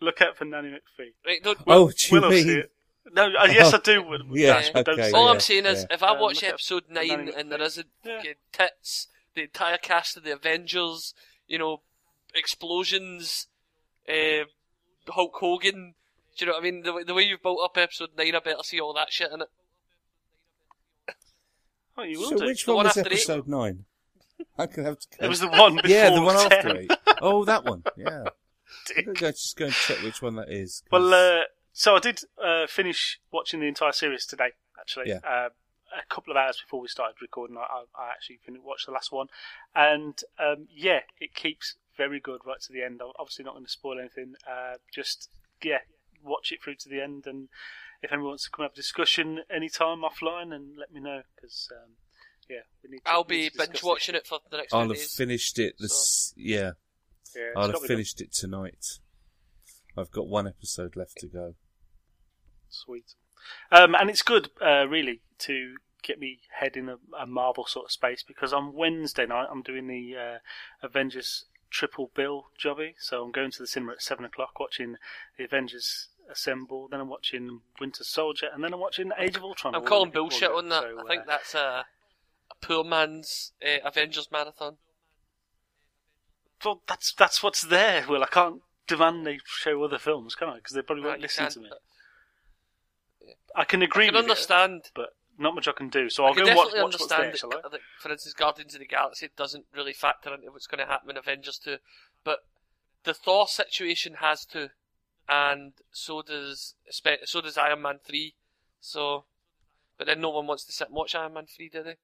Look out for Nanny McPhee. Right, don't, Oh, do you Will see mean? it? No, uh, *laughs* yes, I do. Will- Yeah, Dash, but don't okay, all yeah, I'm saying is, yeah. if I Um, watch episode nine and there isn't Yeah. tits, the entire cast of the Avengers, you know, explosions, uh, Hulk Hogan. Do you know what I mean? The, way- the way you've built up episode nine, I better see all that shit in it. Oh, you will So do. which The one one was after eight. episode nine? *laughs* I'm gonna have to. It was the one before yeah, the one 10. after eight. Oh, that one. *laughs* Yeah. Dick. I'm gonna just go and check which one that is. 'cause- Well, uh, so I did uh, finish watching the entire series today. Actually, Yeah. uh, a couple of hours before we started recording, I, I, I actually fin- watched the last one, and um, yeah, it keeps very good right to the end. I'm obviously not going to spoil anything. Uh, just yeah, watch it through to the end, and if anyone wants to come and have a discussion anytime offline, and let me know because um, yeah, we need. To, I'll we need be to discuss binge this. watching it for the next I'll have days. finished it. This, yeah, Yeah, I'll have to be done. finished it tonight. I've got one episode left to go. Sweet. Um, and it's good, uh, really, to get me head in a, a Marvel sort of space because on Wednesday night I'm doing the uh, Avengers triple bill jobby. So I'm going to the cinema at seven o'clock, watching the Avengers assemble. Then I'm watching Winter Soldier, and then I'm watching Age of Ultron. I'm calling bullshit on that. So, I think uh, that's a, a poor man's uh, Avengers marathon. well, that's that's what's there. Well, I can't demand they show other films, can I? Because they probably won't you listen to me. but I can agree I can with understand. it, but not much I can do. So I'll I can go watch, definitely watch what's there, understand I? that, that, for instance, Guardians of the Galaxy doesn't really factor into what's going to happen in Avengers 2, but the Thor situation has to, and so does so does Iron Man 3. So, but then no one wants to sit and watch Iron Man 3, do they?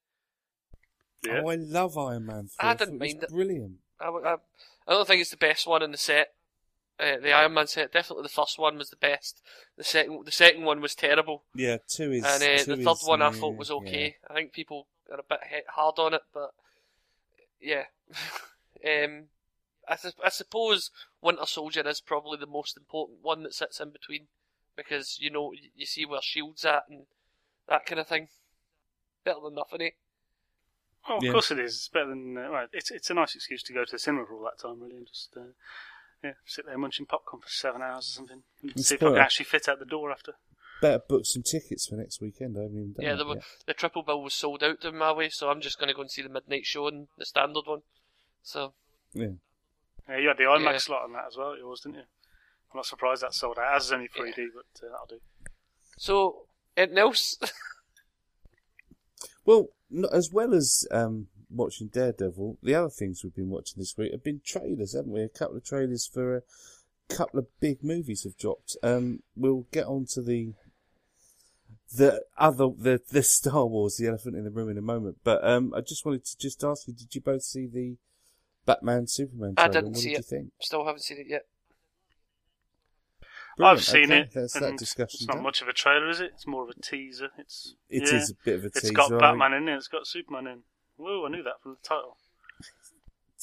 Yeah. Oh, I love Iron Man. 3. I thought didn't it was mind it. Brilliant. I, I, I don't think it's the best one in the set. Uh, the Iron Man set, definitely the first one was the best. The second, the second one was terrible, Yeah, two is. and uh, two the third is, one I uh, thought was yeah. okay. I think people are a bit he- hard on it, but yeah. *laughs* um, I, su- I suppose Winter Soldier is probably the most important one that sits in between because you know you, you see where Shield's at and that kind of thing. Better than nothing, eh? Oh, of Yeah. course it is. It's better than. Uh, well, it's it's a nice excuse to go to the cinema for all that time, really, and just uh, yeah, sit there munching popcorn for seven hours or something. And It's see if I can actually fit out the door after. Better book some tickets for next weekend. I haven't even done Yeah, that the, yet. the triple bill was sold out in my way, so I'm just going to go and see the midnight show and the standard one. So Yeah. Yeah, you had the IMAX Yeah. slot on that as well, yours, didn't you? I'm not surprised that sold out. As is only 3D, but uh, that'll do. So, anything *laughs* else? Well, as well as um, watching Daredevil, the other things we've been watching this week have been trailers, haven't we? A couple of trailers for a couple of big movies have dropped. Um, we'll get on to the the other the the Star Wars, the elephant in the room in a moment. But um, I just wanted to just ask you: Did you both see the Batman Superman I trailer? didn't what see did you think? Still haven't seen it yet. Brilliant. I've seen Okay, it. That's that discussion. It's not done. much of a trailer, is it? It's more of a teaser. It's It yeah. is a bit of a It's teaser. It's got Batman in it. It's got Superman in. Whoa, I knew that from the title.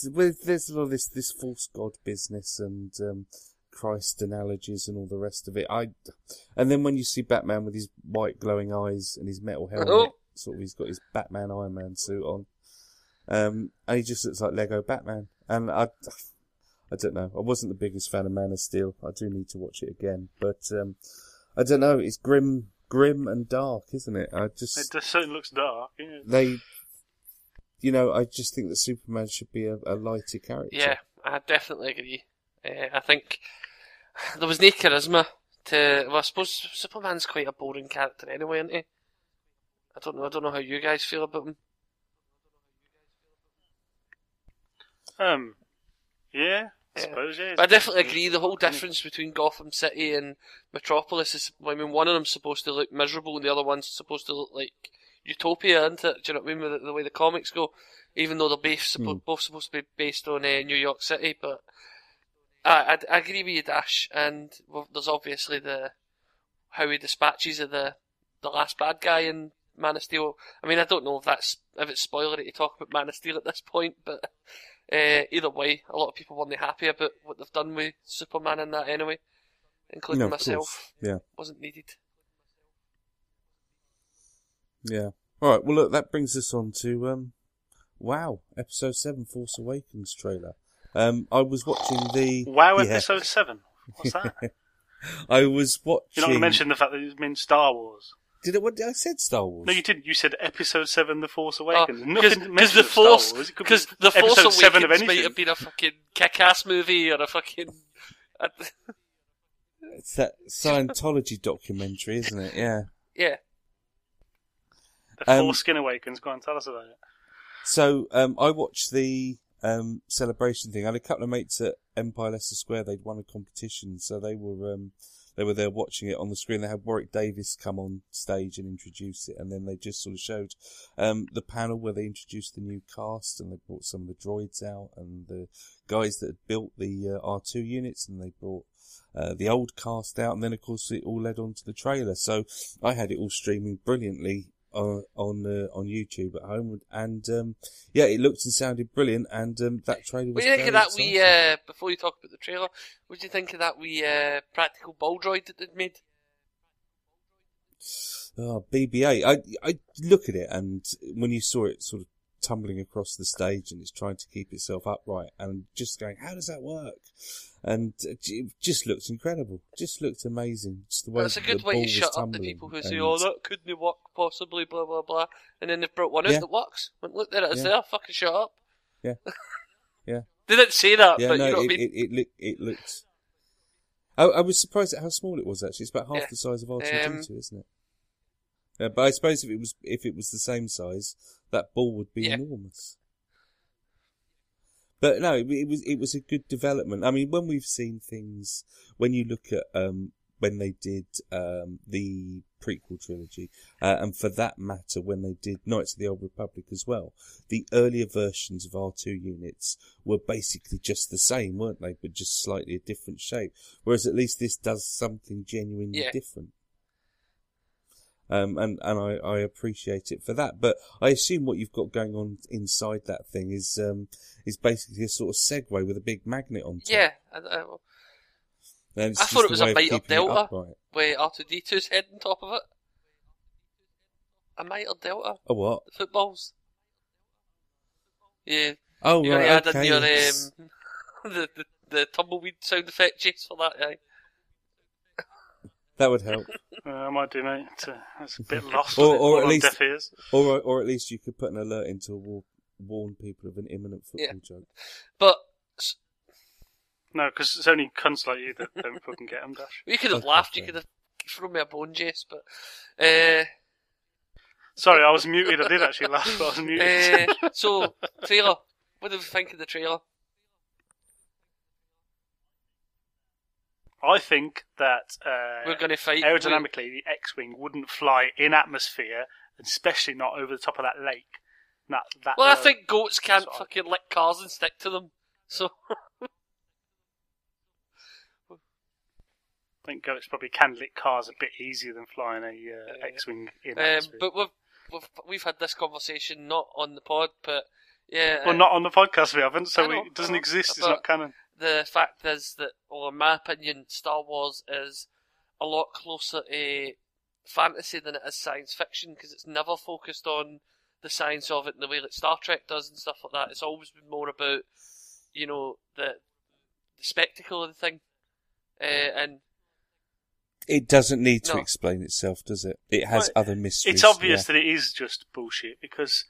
*laughs* with there's a lot of this this false god business and um, Christ analogies and all the rest of it. I and then when you see Batman with his white glowing eyes and his metal helmet, Oh. sort of he's got his Batman Iron Man suit on, um, and he just looks like Lego Batman. And I, I don't know. I wasn't the biggest fan of Man of Steel. I do need to watch it again, but um, I don't know. It's grim, grim and dark, isn't it? I just It does, certainly looks dark. Yeah. they. You know, I just think that Superman should be a, a lighter character. Yeah, I definitely agree. Uh, I think *sighs* there was no charisma to. Well, I suppose Superman's quite a boring character anyway, isn't he? I don't know. I don't know how you guys feel about him. Um, yeah, I Yeah. suppose, yeah. But I definitely agree. The whole difference between Gotham City and Metropolis is, I mean, one of them's supposed to look miserable, and the other one's supposed to look like utopia, isn't it? Do you know what I mean? With the, the way the comics go, even though they're both, suppo- Hmm. both supposed to be based on uh, New York City, but I, I, I agree with you, Dash. And well, there's obviously the how he dispatches of the the last bad guy in Man of Steel. I mean, I don't know if that's if it's spoilery to talk about Man of Steel at this point, but uh, either way, a lot of people weren't happy about what they've done with Superman in that anyway, including No, myself. course. Yeah. Wasn't needed. Yeah. All right. Well, look, that brings us on to um, wow, episode seven, Force Awakens trailer. Um, I was watching the Wow, yeah. episode 7. What's that? *laughs* I was watching. You're not going to mention the fact that it meant Star Wars. Did it? What did I said? Star Wars. No, you didn't. You said episode 7, The Force Awakens. Oh, Because Nothing the mentioned of Star Force, Wars. Be because the Force episode 7 of Awakens might anything. have been a fucking kick-ass movie or a fucking. *laughs* It's that Scientology documentary, isn't it? Yeah. yeah, The Um, Force Skin Awakens. Go on, tell us about it. So um, I watched the um, celebration thing. I had a couple of mates at Empire Leicester Square. They'd won a competition, so they were um, they were there watching it on the screen. They had Warwick Davis come on stage and introduce it, and then they just sort of showed um, the panel where they introduced the new cast and they brought some of the droids out and the guys that had built the uh, R2 units, and they brought. Uh, the old cast out, and then of course it all led on to the trailer. So I had it all streaming brilliantly uh, on uh, on YouTube at home, and um, yeah, it looked and sounded brilliant, and um, that trailer was. What do you think of that? We uh, before you talk about the trailer, what do you think of that? We uh, practical ball droid that they'd made. Oh, BB-8. I I look at it, and when you saw it sort of tumbling across the stage, and it's trying to keep itself upright, and just going, how does that work? And it just looked incredible. Just looked amazing. Just the way it's a the good way to shut up the people who say, "Oh, that couldn't work possibly," blah blah blah, and then they've brought one out Yeah. that works. Went, look there, it's Yeah. there. Fucking shut up. Yeah. Yeah. *laughs* they didn't say that, Yeah, but no, you know it, what I mean. it, it, look, it looked. I, I was surprised at how small it was. Actually, it's about half Yeah. the size of R two D Um, isn't it? Uh, but I suppose if it was if it was the same size, that ball would be Yeah. enormous. But no, it, it was it was a good development. I mean, when we've seen things, when you look at um, when they did um, the prequel trilogy, uh, and for that matter, when they did Knights of the Old Republic as well, the earlier versions of R two units were basically just the same, weren't they? But just slightly a different shape. Whereas at least this does something genuinely Yeah. different. Um, and, and I, I appreciate it for that. But I assume what you've got going on inside that thing is, um, is basically a sort of Segway with a big magnet on top. Yeah, I, I, I thought it was a way of bite up keeping Delta. upright. with R2D2's head on top of it. A Mitre Delta, A what? the footballs. Yeah, Oh, you're right, okay. your um, *laughs* the, the the tumbleweed sound effect chase for that. Yeah. That would help. *laughs* Uh, I might do, mate. It's a, it's a bit *laughs* lost. Or- Or, or at least- deaf ears. or, or at least you could put an alert in to war, warn people of an imminent football Yeah. joke. But No, because it's only cunts like you that don't fucking get them, *laughs* Dash. you could have Okay, laughed. You could have thrown me a bone, Jace. But uh, Sorry, I was muted. I did actually laugh, but I was muted. uh, so trailer. What do we think of the trailer? I think that uh, We're going to fight. aerodynamically, the X-wing wouldn't fly in atmosphere, and especially not over the top of that lake. That, that Well, I uh, think goats can't fucking lick cars and stick to them. So *laughs* I think goats probably can lick cars a bit easier than flying a uh, X-wing in Um, atmosphere. but we've, we've we've had this conversation not on the pod, but yeah. well, uh, not on the podcast we haven't, so we, it doesn't exist. It's not canon. The fact is that, well, in my opinion, Star Wars is a lot closer to fantasy than it is science fiction because it's never focused on the science of it in the way that Star Trek does and stuff like that. It's always been more about, you know, the the spectacle of the thing, uh, and It doesn't need to No. explain itself, does it? It has Well, other mysteries. It's obvious yeah. that it is just bullshit because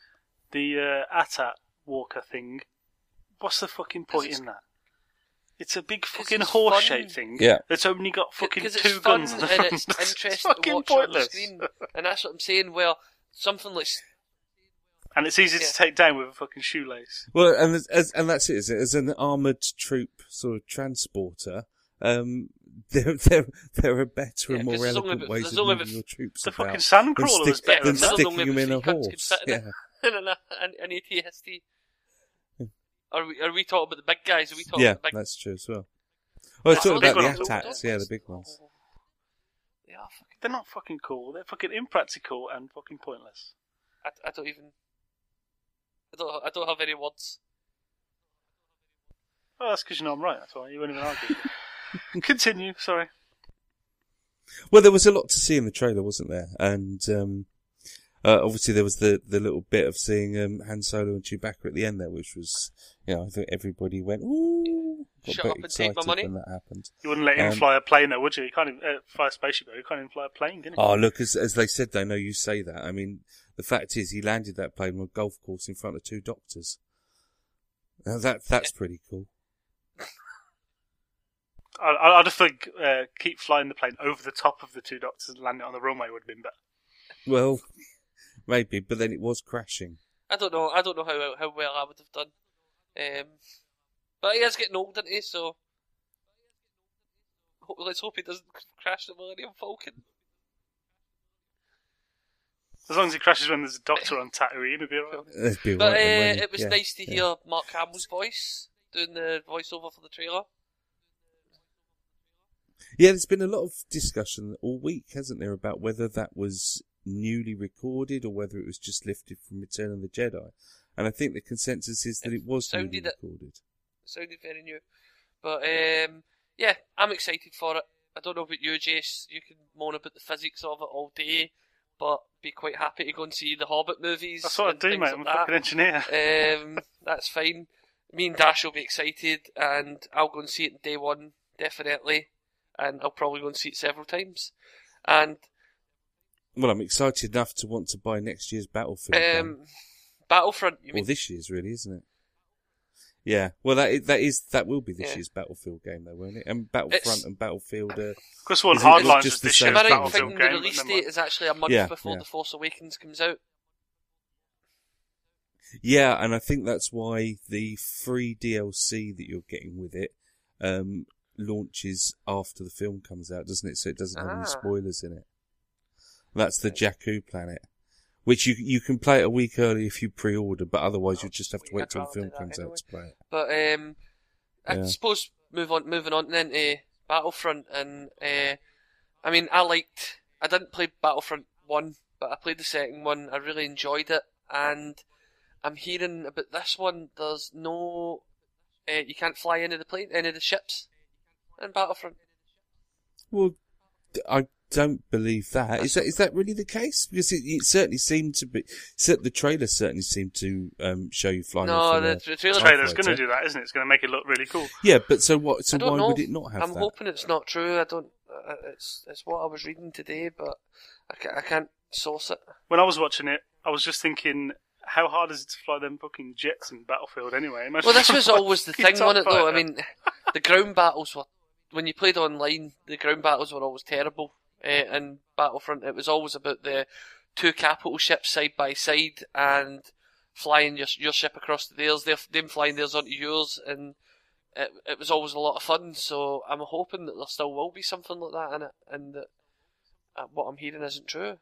the uh, AT-AT Walker thing. What's the fucking point in that? It's a big fucking it's horse-shaped thing Yeah. that's only got fucking because two it's fun guns on the and front. it's *laughs* It's interesting to fucking watch on the screen, and that's what I'm saying. Well, something like And it's easy Yeah. to take down with a fucking shoelace. Well, and as, as and that's it. As, as an armored troop sort of transporter, um, *laughs* there there there are better Yeah, and more 'cause there's only elegant about- ways of moving about- your troops The about fucking sand than, crawler was better than than There's that. only sticking about them in a three cunts could horse. fit in it. Yeah, an, an, an AT-ST. Are we are we talking about the big guys? Are we talking yeah, about the big that's true as well. Well, it's talking about the attacks, yeah, the big ones. They are fucking. They're not fucking cool. They're fucking impractical and fucking pointless. I, I don't even. I don't. I don't have any words. Oh, that's because you know I'm right. That's why you won't even argue. *laughs* Continue. Sorry. Well, there was a lot to see in the trailer, wasn't there? And um, uh, obviously there was the, the little bit of seeing um, Han Solo and Chewbacca at the end there, which was, you know, I think everybody went, ooh, got Shut a up bit and take my excited money. when that happened. You wouldn't let him Um, fly a plane, though, would you? You can't even uh, fly a spaceship. Though. You can't even fly a plane, can you? Oh, look, as, as they said, they know you say that. I mean, the fact is, he landed that plane on a golf course in front of two doctors. Now that that's pretty cool. *laughs* I, I- I'd have think uh, keep flying the plane over the top of the two doctors and landing on the runway would have been better. Well, maybe, but then it was crashing. I don't know. I don't know how how well I would have done. Um, but he is getting old, isn't he? So let's hope he doesn't crash the Millennium Falcon. As long as he crashes when there's a doctor on Tatooine, it'll be *laughs* alright. It'd But right uh, wouldn't it was Yeah, nice to yeah. hear Mark Hamill's voice doing the voiceover for the trailer. Yeah, there's been a lot of discussion all week, hasn't there, about whether that was newly recorded or whether it was just lifted from Return of the Jedi. And I think the consensus is that It it was sounded newly it- recorded. sounded very new. But um, yeah, I'm excited for it. I don't know about you, Jace. You can moan about the physics of it all day, but be quite happy to go and see the Hobbit movies. That's what I and do, things mate. I'm a fucking engineer. Um, that's fine. Me and Dash will be excited, and I'll go and see it in day one, definitely. And I'll probably go and see it several times. And Well, I'm excited enough to want to buy next year's Battlefield. game. um, Battlefront, you or mean? this year's, really, isn't it? Yeah, well, that is, that is that will be this Yeah. year's Battlefield game, though, won't it? And Battlefront It's- and Battlefield. Uh, Chris one Isn't just is the this same year's Am I right in Battlefield thinking the release date is actually a month Yeah, before yeah. The Force Awakens comes out? yeah, and I think that's why the free DLC that you're getting with it um, launches after the film comes out, doesn't it? So it doesn't have Ah. any spoilers in it. That's the Jakku planet, which you you can play it a week early if you pre-order, but otherwise you just have to wait I'd till the film comes anyway. out to play it. But um, I Yeah. suppose move on, moving on then to Battlefront, and uh, I mean, I liked. I didn't play Battlefront one, but I played the second one. I really enjoyed it, and I'm hearing about this one. There's no, uh, you can't fly any of the plane, any of the ships in Battlefront. Well, I don't believe that. Is that is that really the case? Because it, it certainly seemed to be. The trailer certainly seemed to um, show you flying. no, off the, the The trailer. trailer's going to do that, isn't it? It's going to make it look really cool. Yeah, but so what? So why know. would it not have I'm that? hoping it's not true. I don't. Uh, it's it's what I was reading today, but I can't, I can't source it. When I was watching it, I was just thinking, how hard is it to fly them fucking jets in Battlefield anyway? Imagine Well, this was always the *laughs* thing, wasn't it? Though I mean, the ground battles were when you played online. The ground battles were always terrible. Uh, in Battlefront, it was always about the two capital ships side by side and flying your your ship across to theirs, their- them flying theirs onto yours, and it it was always a lot of fun. So I'm hoping that there still will be something like that in it, and that uh, what I'm hearing isn't true.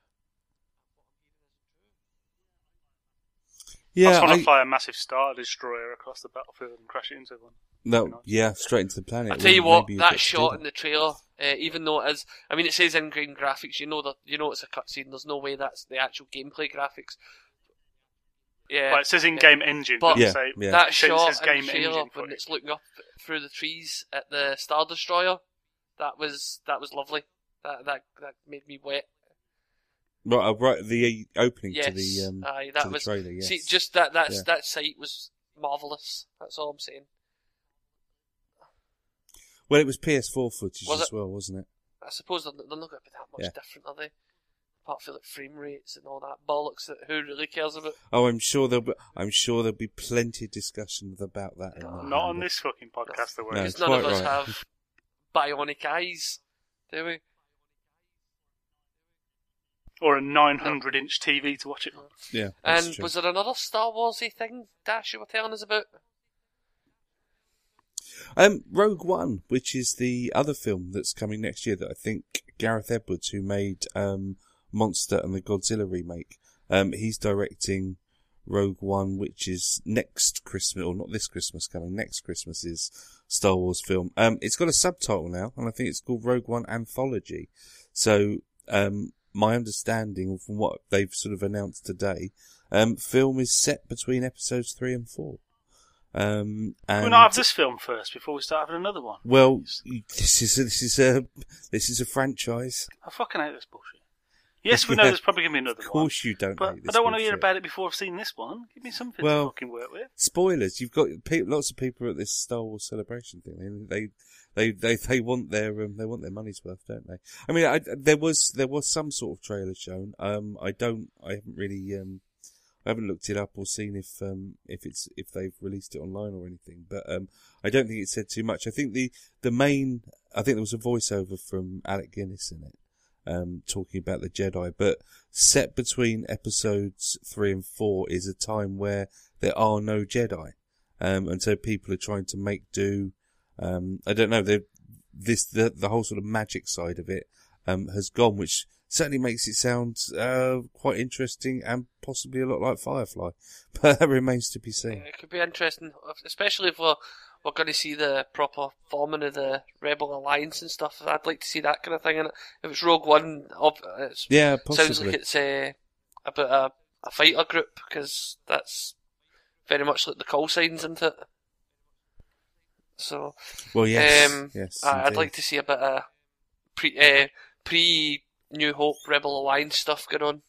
Yeah, I just Yeah, want I, to fly a massive star destroyer across the battlefield and crash it into one. No, yeah, straight into the planet. I tell you what, you'll that shot in the trailer, uh, even though it is, I mean, it says in-game graphics. You know that you know it's a cutscene. There's no way that's the actual gameplay graphics. Yeah, Well, it says in-game engine, But- but Yeah, say, yeah. that it shot in game the trailer when it's looking up through the trees at the Star Destroyer, that was that was lovely. That that that made me wet. Right, uh, right, the opening Yes, to the um, aye, to the was. trailer. Yes. See, just that that Yeah. that sight was marvelous. That's all I'm saying. Well, it was PS4 footage Was as it? well, wasn't it? I suppose they're, they're not going to be that much Yeah. different, are they? Apart from like frame rates and all that bollocks that who really cares about. Oh, I'm sure there'll be. I'm sure there'll be plenty of discussion about that. in No, Not on this fucking podcast, there No, were. Because none of quite us right. have bionic eyes, do we? Or a 900 inch TV to watch it on. Yeah, And true. was there another Star Warsy thing, Dash, you were telling us about? Um, Rogue One, which is the other film that's coming next year that I think Gareth Edwards, who made um, Monster and the Godzilla remake, um, he's directing Rogue One, which is next Christmas, or not this Christmas coming, next Christmas is Star Wars film. Um, it's got a subtitle now, and I think it's called Rogue One Anthology. So, um, my understanding from what they've sort of announced today, um, film is set between episodes three and four. Um, and Can we not have this film first before we start having another one? well, this is a, this is a this is a franchise. I fucking hate this bullshit. Yes, we *laughs* know there's probably going to be another one. Of one. course, you don't. But I don't want to hear about it before I've seen this one. Give me something Well- to fucking work with. spoilers. You've got pe- lots of people at this Star Wars celebration thing. They they they they, they want their um, they want their money's worth, don't they? I mean, I, there was there was some sort of trailer shown. Um, I don't. I haven't really um. I haven't looked it up or seen if um if it's if they've released it online or anything, but um I don't think it said too much. I think the the main I think there was a voiceover from Alec Guinness in it, um talking about the Jedi, but set between episodes three and four is a time where there are no Jedi, um and so people are trying to make do. Um I don't know this the the whole sort of magic side of it um has gone, which certainly makes it sound uh, quite interesting and possibly a lot like Firefly, *laughs* but that remains to be seen. It could be interesting, especially if we're, we're going to see the proper forming of the Rebel Alliance and stuff. I'd like to see that kind of thing And. If it's Rogue One, ob- it Yeah, sounds like it's uh, about a, a fighter group, because that's very much like the call signs, isn't it? So, well, yes, um, yes. I- I'd like to see a bit of pre uh, pre New Hope Rebel Alliance stuff going on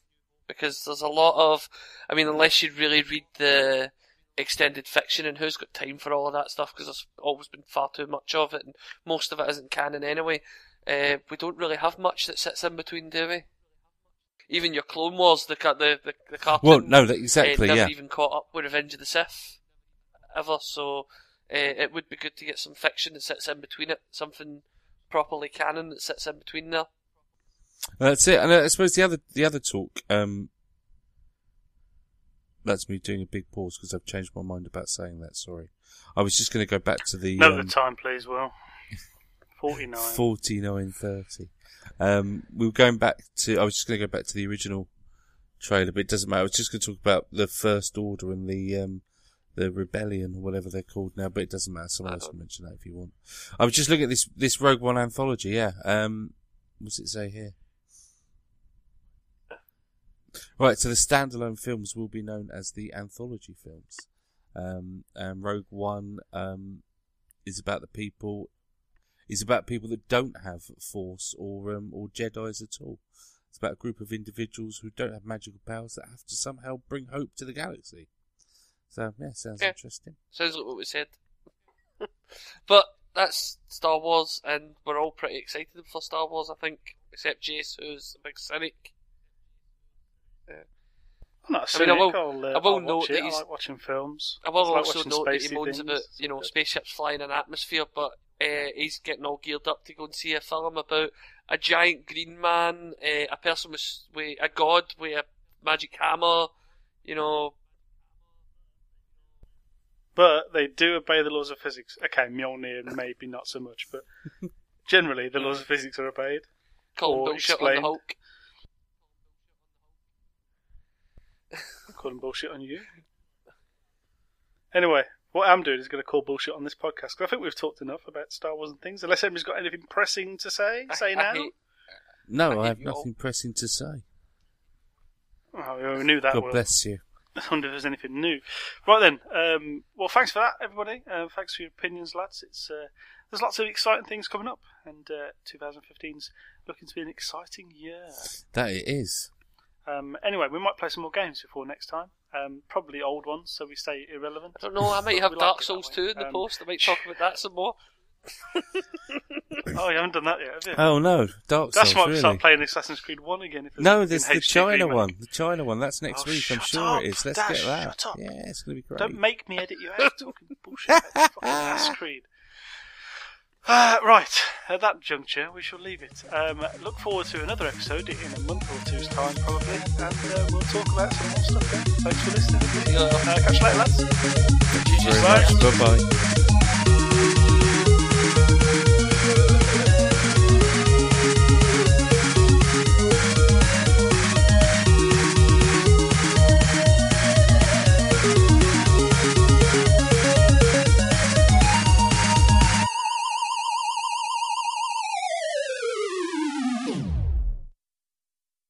because there's a lot of, I mean, unless you really read the extended fiction and who's got time for all of that stuff because there's always been far too much of it and most of it isn't canon anyway. Uh, we don't really have much that sits in between, do we? Even your Clone Wars, the the the, the cartoon, Well, no, that, uh, exactly. never yeah, even caught up with Revenge of the Sith. ever. So uh, it would be good to get some fiction that sits in between it, something properly canon that sits in between there. That's it. And uh, I suppose the other the other talk. Um, that's me doing a big pause because I've changed my mind about saying that. Sorry, I was just going to go back to the Note um, the time, please, Will. *laughs* 49. forty nine thirty. Um, we were going back to. I was just going to go back to the original trailer, but it doesn't matter. I was just going to talk about the First Order and the um, the Rebellion or whatever they're called now, but it doesn't matter. Someone else can mention that if you want. I was just looking at this this Rogue One anthology. Yeah. Um, what's it say here? Right, so the standalone films will be known as the anthology films. Um, and Rogue One um, is about the people is about people that don't have Force or um, or Jedi's at all. It's about a group of individuals who don't have magical powers that have to somehow bring hope to the galaxy. So yeah, sounds Yeah. interesting. Sounds like what we said. *laughs* but that's Star Wars, and we're all pretty excited for Star Wars, I think, except Jace, who's a big cynic. I'm not I mean, I will- I'll, uh, I will note that it. I he's- like watching films. I will I like also note that he moans about, you know, spaceships flying in atmosphere, but uh, he's getting all geared up to go and see a film about a giant green man, uh, a person with, with a god with a magic hammer, you know. But they do obey the laws of physics. Okay, Mjolnir maybe not so much, but *laughs* generally the laws of physics are obeyed. Or bullshit on the. Hulk. I'm calling bullshit on you. Anyway, what I'm doing is going to call bullshit on this podcast because I think we've talked enough about Star Wars and things. Unless anybody's got anything pressing to say, I- say I now. hate- No, I I, have hate you all. nothing pressing to say. Oh, we knew that. God Will. bless you. *laughs* I wonder if there's anything new. Right then, um, well, thanks for that, everybody. Uh, thanks for your opinions, lads. It's uh, there's lots of exciting things coming up, and uh, 2015's looking to be an exciting year. That it is. Um, anyway, we might play some more games before next time. Um, probably old ones, so we stay irrelevant. I don't know, I might have like Dark it Souls 2 in the Um, post, I might talk about that some more. *laughs* Oh, you haven't done that yet, have you? Oh no, Dark That's Souls. That's why we really? start playing Assassin's Creed 1 again. If No, in there's the HD China remake. one. The China one. That's next Oh, week. I'm sure up, it is. Let's Dash, get that. shut up. Yeah, it's going to be great. Don't make me edit you out talking bullshit about *laughs* Assassin's Creed. Uh, right, at that juncture, we shall leave it. Um, look forward to another episode in a month or two's time, probably, and uh, we'll talk about some more stuff then. Thanks for listening. Uh, catch you later, lads. Bye bye.